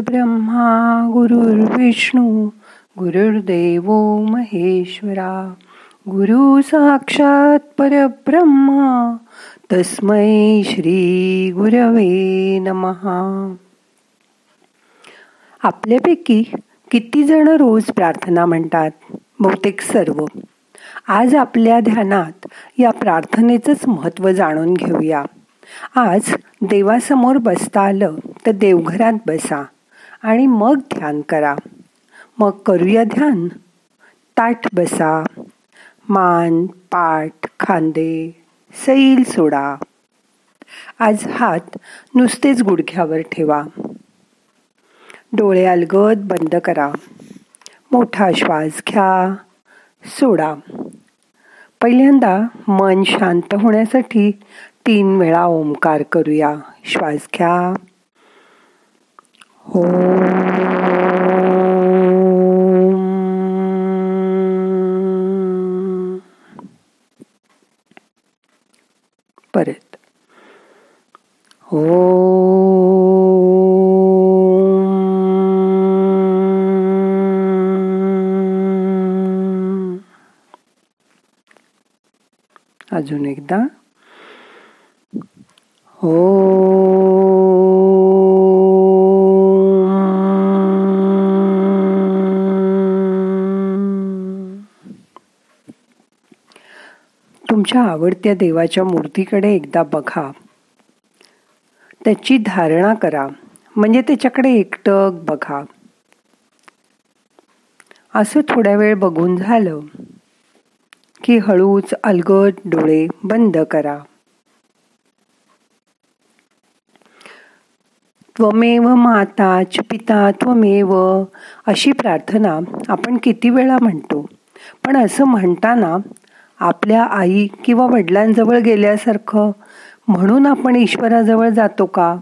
ब्रह्मा गुरुर्विष्णू गुरुर्देव महेश्वरा. गुरु साक्षात परब्रह्मा तस्मै श्री गुरवे नमहा आपल्यापैकी किती जण रोज प्रार्थना म्हणतात? बहुतेक सर्व. आज आपल्या ध्यानात या प्रार्थनेचंच महत्त्व जाणून घेऊया. आज देवासमोर बसता आलं तर देवघरात बसा आणि मग ध्यान करा. मग करूया ध्यान. ताठ बसा. मान पाठ खांदे सैल सोडा. आज हात नुसतेच गुडघ्यावर ठेवा. डोळे अलगद बंद करा. मोठा श्वास घ्या. सोडा. पहिल्यांदा मन शांत होण्यासाठी तीन वेळा ओंकार करूया. श्वास घ्या. हो परत. हो अजून एकदा. हो तुमच्या आवडत्या देवाच्या मूर्तीकडे एकदा बघा. त्याची धारणा करा. म्हणजे त्याच्याकडे एकटक बघा. असं थोड्या वेळ बघून झालं की हळूच अलगद डोळे बंद करा. त्वमेव माता च पिता त्वमेव अशी प्रार्थना आपण किती वेळा म्हणतो. पण असं म्हणताना आपल्या आई किंवा वडिलांजवळ गेल्यासारखं म्हणून आपण ईश्वराजवळ जातो का?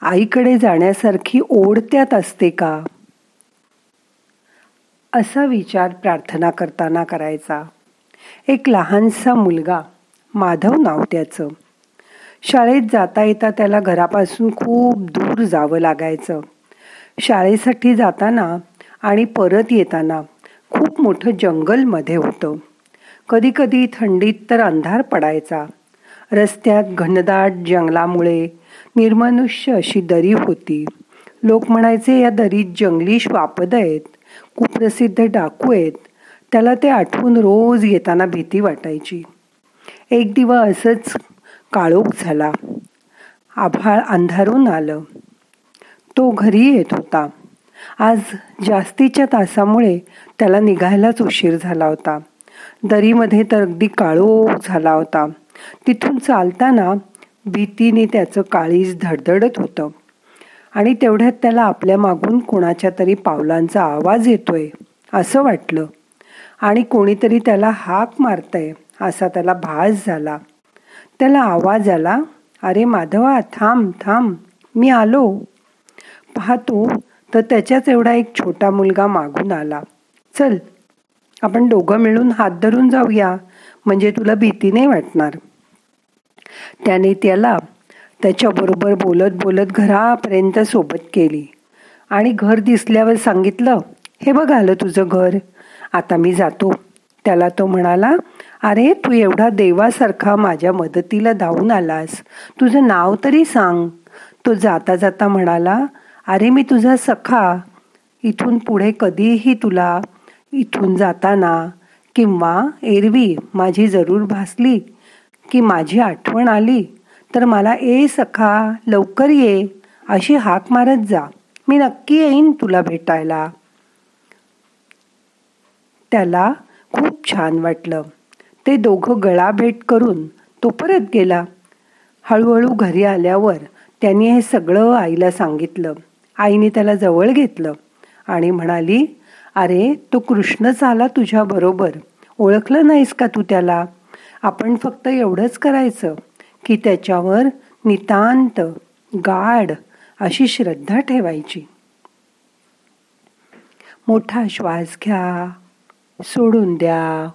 आईकडे जाण्यासारखी ओढ त्यात असते का? असा विचार प्रार्थना करताना करायचा. एक लहानसा मुलगा माधव नाव त्याचं. शाळेत जाता येता त्याला घरापासून खूप दूर जावं लागायचं. शाळेसाठी जाताना आणि परत येताना खूप मोठं जंगलमध्ये होतं. कधीकधी थंडीत तर अंधार पडायचा. रस्त्यात घनदाट जंगलामुळे निर्मनुष्य अशी दरी होती. लोक म्हणायचे या दरीत जंगली श्वापद आहेत कुप्रसिद्ध डाकू आहेत. त्याला ते आठवून रोज येताना भीती वाटायची. एक दिवस असंच काळोख झाला. आभाळ अंधारून आलं. तो घरी येत होता. आज जास्तीच्या तासामुळे त्याला निघायलाच उशीर झाला होता. दरीमध्ये तर अगदी काळो झाला होता. तिथून चालताना भीतीने त्याचं काळीज धडधडत होतं. आणि तेवढ्यात त्याला आपल्या मागून कोणाच्या तरी पावलांचा आवाज येतोय असं वाटलं. आणि कोणीतरी त्याला हाक मारतय असा त्याला भास झाला. त्याला आवाज आला अरे माधवा थांब थांब मी आलो. पाहतो तर त्याच्याच एवढा एक छोटा मुलगा मागून आला. चल आपण दोघं मिळून हात धरून जाऊया. म्हणजे तुला भीती नाही वाटणार? त्याने त्याला त्याच्याबरोबर बोलत बोलत घरापर्यंत सोबत केली. आणि घर दिसल्यावर सांगितलं हे बघ आलं तुझं घर. आता मी जातो. त्याला तो म्हणाला अरे तू एवढा देवासारखा माझ्या मदतीला धावून आलास. तुझं नाव तरी सांग. तो जाता जाता म्हणाला अरे मी तुझा सखा इथून पुढे कधीही तुला इथून जाताना किंवा एरवी माझी जरूर भासली की माझी आठवण आली तर मला ए सखा लवकर ये अशी हाक मारत जा. मी नक्की येईन तुला भेटायला. त्याला खूप छान वाटलं. ते दोघं गळा भेट करून तो परत गेला. हळूहळू घरी आल्यावर त्यांनी हे सगळं आईला सांगितलं. आईने त्याला जवळ घेतलं आणि म्हणाली अरे तो कृष्णच आला तुझ्या बरोबर. ओळखलं नाहीस का तू त्याला? आपण फक्त एवढंच करायचं की त्याच्यावर नितांत गाढ अशी श्रद्धा ठेवायची. मोठा श्वास घ्या सोडून द्या.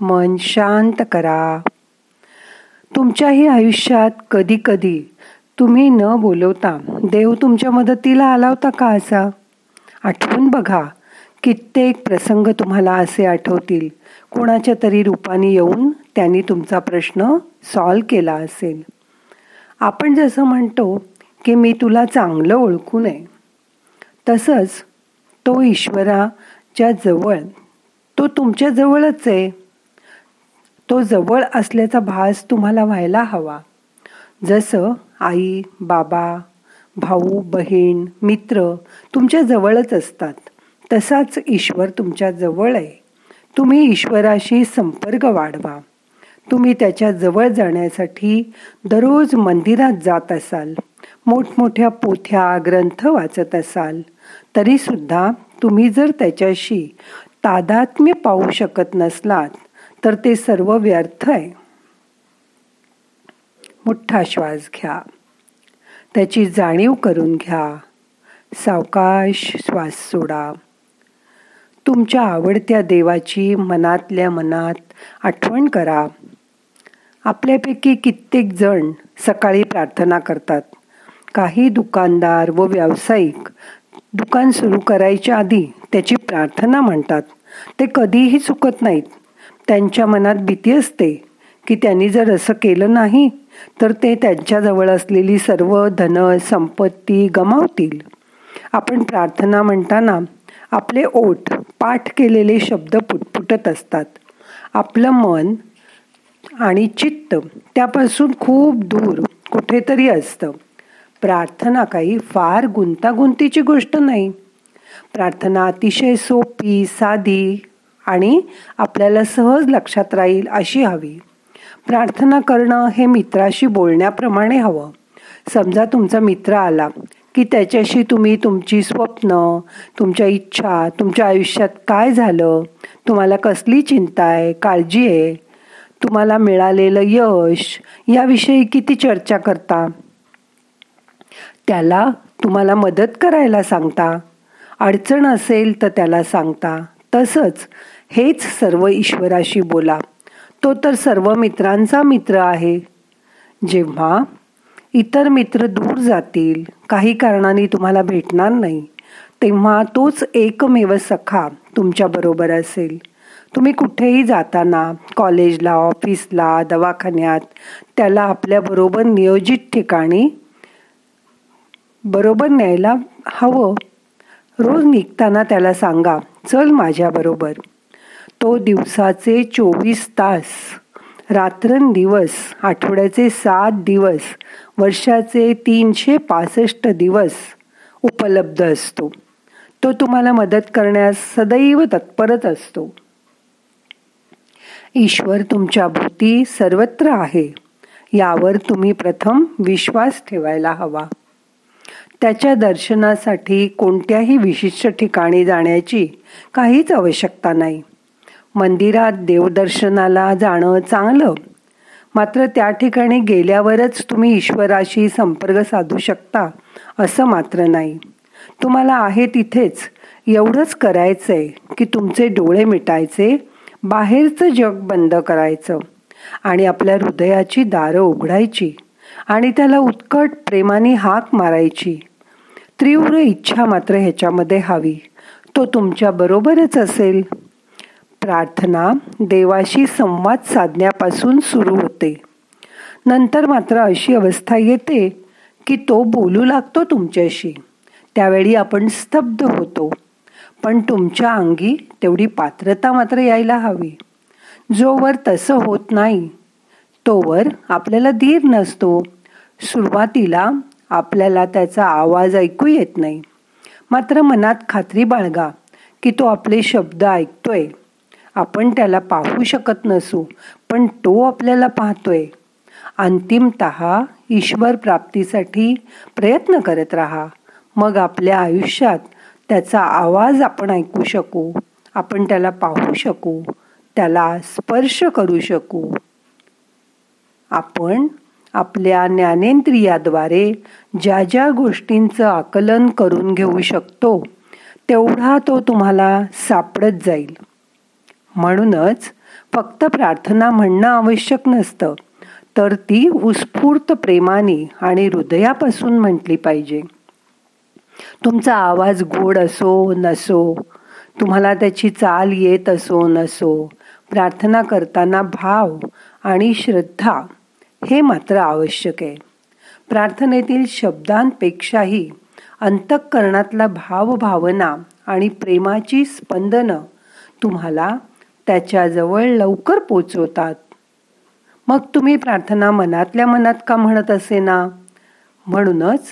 मन शांत करा. तुमच्याही आयुष्यात कधी कधी तुम्ही न बोलवता देव तुमच्या मदतीला आला होता का असा? आठवून बघा कित्येक प्रसंग तुम्हाला असे आठवतील. कोणाच्या तरी रूपाने येऊन त्यांनी तुमचा प्रश्न सॉल्व केला असेल. आपण जसं म्हणतो की मी तुला चांगलं ओळखू नये तसंच तो ईश्वराच्या जवळ तो तुमच्या जवळच आहे. तो जवळ असल्याचा भास तुम्हाला व्हायला हवा. जसं आई बाबा भाऊ बहीण मित्र तुमच्या जवळच असतात. तसाच ईश्वर तुमच्या जवळ आहे. तुम्ही ईश्वराशी संपर्क वाढवा. तुम्ही त्याच्याजवळ जाण्यासाठी दररोज मंदिरात जात असाल. मोठमोठ्या पोथ्या ग्रंथ वाचत असाल. तरीसुद्धा तुम्ही जर त्याच्याशी तादात्म्य पाहू शकत नसलात तर ते सर्व व्यर्थ आहे. मोठा श्वास घ्या. त्याची जाणीव करून घ्या. सावकाश श्वास सोडा. तुमच्या आवडत्या देवाची मनातल्या मनात आठवण करा. आपल्यापैकी कित्येक जण सकाळी प्रार्थना करतात. काही दुकानदार व व्यावसायिक दुकान सुरू करायच्या आधी त्याची प्रार्थना म्हणतात. ते कधीही चुकत नाहीत. त्यांच्या मनात भीती असते. की त्यांनी जर असं केलं नाही तर ते त्यांच्याजवळ असलेली सर्व धन संपत्ती गमावतील. आपण प्रार्थना म्हणताना आपले ओठ पाठ केलेले शब्द पुटपुटत असतात. आपलं मन आणि चित्त त्यापासून खूप दूर कुठेतरी असतं. प्रार्थना काही फार गुंतागुंतीची गोष्ट नाही. प्रार्थना अतिशय सोपी साधी आणि आपल्याला सहज लक्षात राहील अशी हवी. प्रार्थना करणं हे मित्राशी बोलण्याप्रमाणे हवं. समजा तुमचा मित्र आला की त्याच्याशी तुम्ही तुमची स्वप्न तुमच्या इच्छा तुमच्या आयुष्यात काय झालं तुम्हाला कसली चिंता आहे काळजी आहे तुम्हाला मिळालेलं यश याविषयी किती चर्चा करता? त्याला तुम्हाला मदत करायला सांगता. अडचण असेल तर त्याला सांगता. तसंच हेच सर्व ईश्वराशी बोला. तो तर सर्व मित्रांचा मित्र आहे. जेव्हा इतर मित्र दूर जातील काही कारणाने तुम्हाला भेटणार नाही तेव्हा तोच एकमेव सखा तुमच्याबरोबर असेल. तुम्ही कुठेही जाताना कॉलेजला ऑफिसला दवाखान्यात त्याला आपल्याबरोबर नियोजित ठिकाणी बरोबर न्यायला हवं. रोज निघताना त्याला सांगा चल माझ्याबरोबर तो दिवसाचे चोवीस तास रात्रंदिवस आठवड्याचे सात दिवस वर्षाचे तीनशे पासष्ट दिवस उपलब्ध असतो. तो तुम्हाला मदत करण्यास सदैव तत्परच असतो. ईश्वर तुमच्या भोवती सर्वत्र आहे. यावर तुम्ही प्रथम विश्वास ठेवायला हवा. त्याच्या दर्शनासाठी कोणत्याही विशिष्ट ठिकाणी जाण्याची काहीच आवश्यकता नाही. मंदिरात देवदर्शनाला जाणं चांगलं. मात्र त्या ठिकाणी गेल्यावरच तुम्ही ईश्वराशी संपर्क साधू शकता असं मात्र नाही. तुम्हाला आहे तिथेच. एवढंच करायचं आहे की तुमचे डोळे मिटायचे बाहेरचं जग बंद करायचं आणि आपल्या हृदयाची दारं उघडायची आणि त्याला उत्कट प्रेमाने हाक मारायची. तीव्र इच्छा मात्र ह्याच्यामध्ये हवी. तो तुमच्या बरोबरच असेल. प्रार्थना देवाशी संवाद साधण्यापासून सुरू होते. नंतर मात्र अशी अवस्था येते की तो बोलू लागतो तुमच्याशी. त्यावेळी आपण स्तब्ध होतो. पण तुमच्या अंगी तेवढी पात्रता मात्र यायला हवी. जोवर तसं होत नाही तोवर आपल्याला धीर नसतो. सुरुवातीला आपल्याला त्याचा आवाज ऐकू येत नाही. मात्र मनात खात्री बाळगा की तो आपले शब्द ऐकतोय. आपण त्याला पाहू शकत नसू पण तो आपल्याला पाहतोय. अंतिमत ईश्वर प्राप्तीसाठी प्रयत्न करत राहा. मग आपल्या आयुष्यात त्याचा आवाज आपण ऐकू शकू आपण त्याला पाहू शकू त्याला स्पर्श करू शकू. आपण आपल्या ज्ञानेंद्रियाद्वारे ज्या ज्या गोष्टींचं आकलन करून घेऊ शकतो तेवढा तो तुम्हाला सापडत जाईल. म्हणूनच फक्त प्रार्थना म्हणणं आवश्यक नसतं तर ती उत्स्फूर्त प्रेमाने आणि हृदयापासून म्हटली पाहिजे. तुमचा आवाज गोड असो नसो तुम्हाला त्याची चाल येत असो नसो प्रार्थना करताना भाव आणि श्रद्धा हे मात्र आवश्यक आहे. प्रार्थनेतील शब्दांपेक्षाही अंतःकरणातला भावभावना आणि प्रेमाची स्पंदनं तुम्हाला त्याच्याजवळ लवकर पोचवतात. मग तुम्ही प्रार्थना मनातल्या मनात का म्हणत असे ना म्हणूनच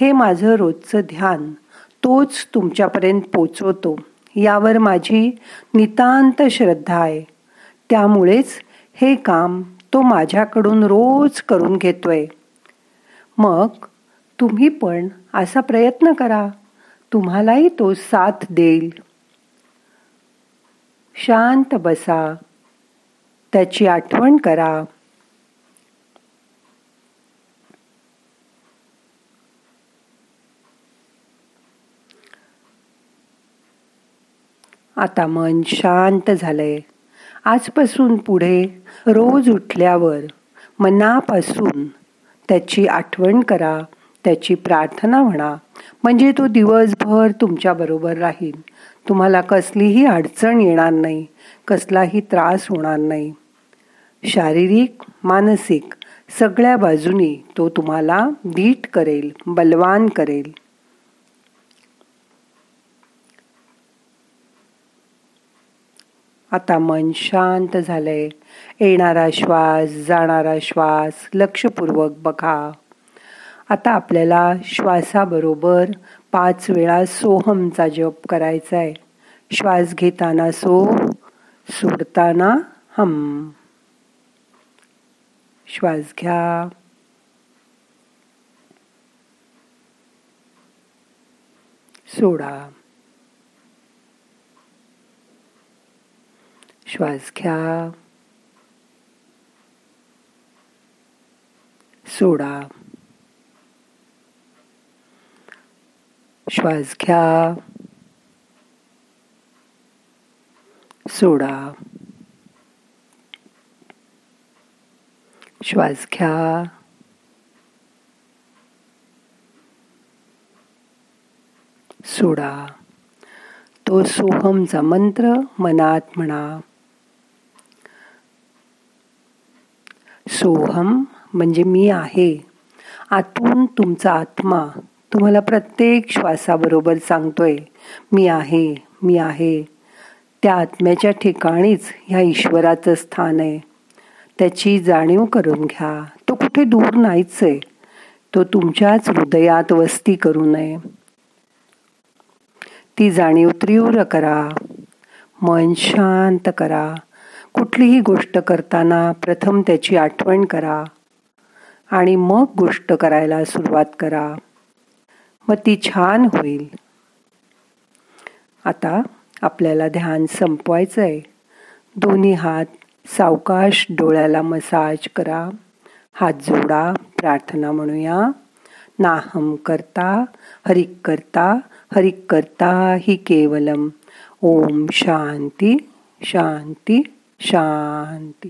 हे माझं रोजचं ध्यान तोच तुमच्यापर्यंत पोचवतो. यावर माझी नितांत श्रद्धा आहे. त्यामुळेच हे काम तो माझ्याकडून रोज करून घेतोय. मग तुम्ही पण असा प्रयत्न करा. तुम्हालाही तो साथ देईल. शांत बसा. त्याची आठवण करा. आता मन शांत झालंय. आजपासून पुढे रोज उठल्यावर मनापासून त्याची आठवण करा त्याची प्रार्थना म्हणा. म्हणजे तो दिवसभर तुमच्या बरोबर राहील. तुम्हाला कसलीही अडचण येणार नाही कसलाही त्रास होणार नाही. शारीरिक मानसिक सगळ्या बाजूनी तो तुम्हाला धीट करेल बलवान करेल. आता मन शांत झालंय. येणारा श्वास जाणारा श्वास लक्षपूर्वक बघा. आता आपल्याला श्वासाबरोबर पाच वेळा सोहमचा जप करायचा आहे. श्वास घेताना सो सोडताना हम. श्वास घ्या. सोडा. श्वास घ्या. सोडा. श्वास घ्या. सोडा. श्वास घ्या. सोडा. तो सोहमचा मंत्र मनात म्हणा. सोहम म्हणजे मी आहे. आतून तुमचा आत्मा. तुम्हाला प्रत्येक श्वासाबरोबर सांगतोय मी आहे मी आहे. त्या आत्म्याच्या ठिकाणीच ह्या ईश्वराचं स्थान आहे. त्याची जाणीव करून घ्या. तो कुठे दूर नाहीच आहे. तो तुमच्याच हृदयात वस्ती करू नये. ती जाणीव तीव्र करा. मन शांत करा. कुठलीही गोष्ट करताना प्रथम त्याची आठवण करा आणि मग गोष्ट करायला सुरुवात करा. मग ती छान होईल. आता आपल्याला ध्यान संपवायचं आहे दोन्ही हात सावकाश डोळ्याला मसाज करा. हात जोडा प्रार्थना म्हणूया. नाहम करता हरिक करता हरिक करता ही केवलम. ओम शांती शांती शांती.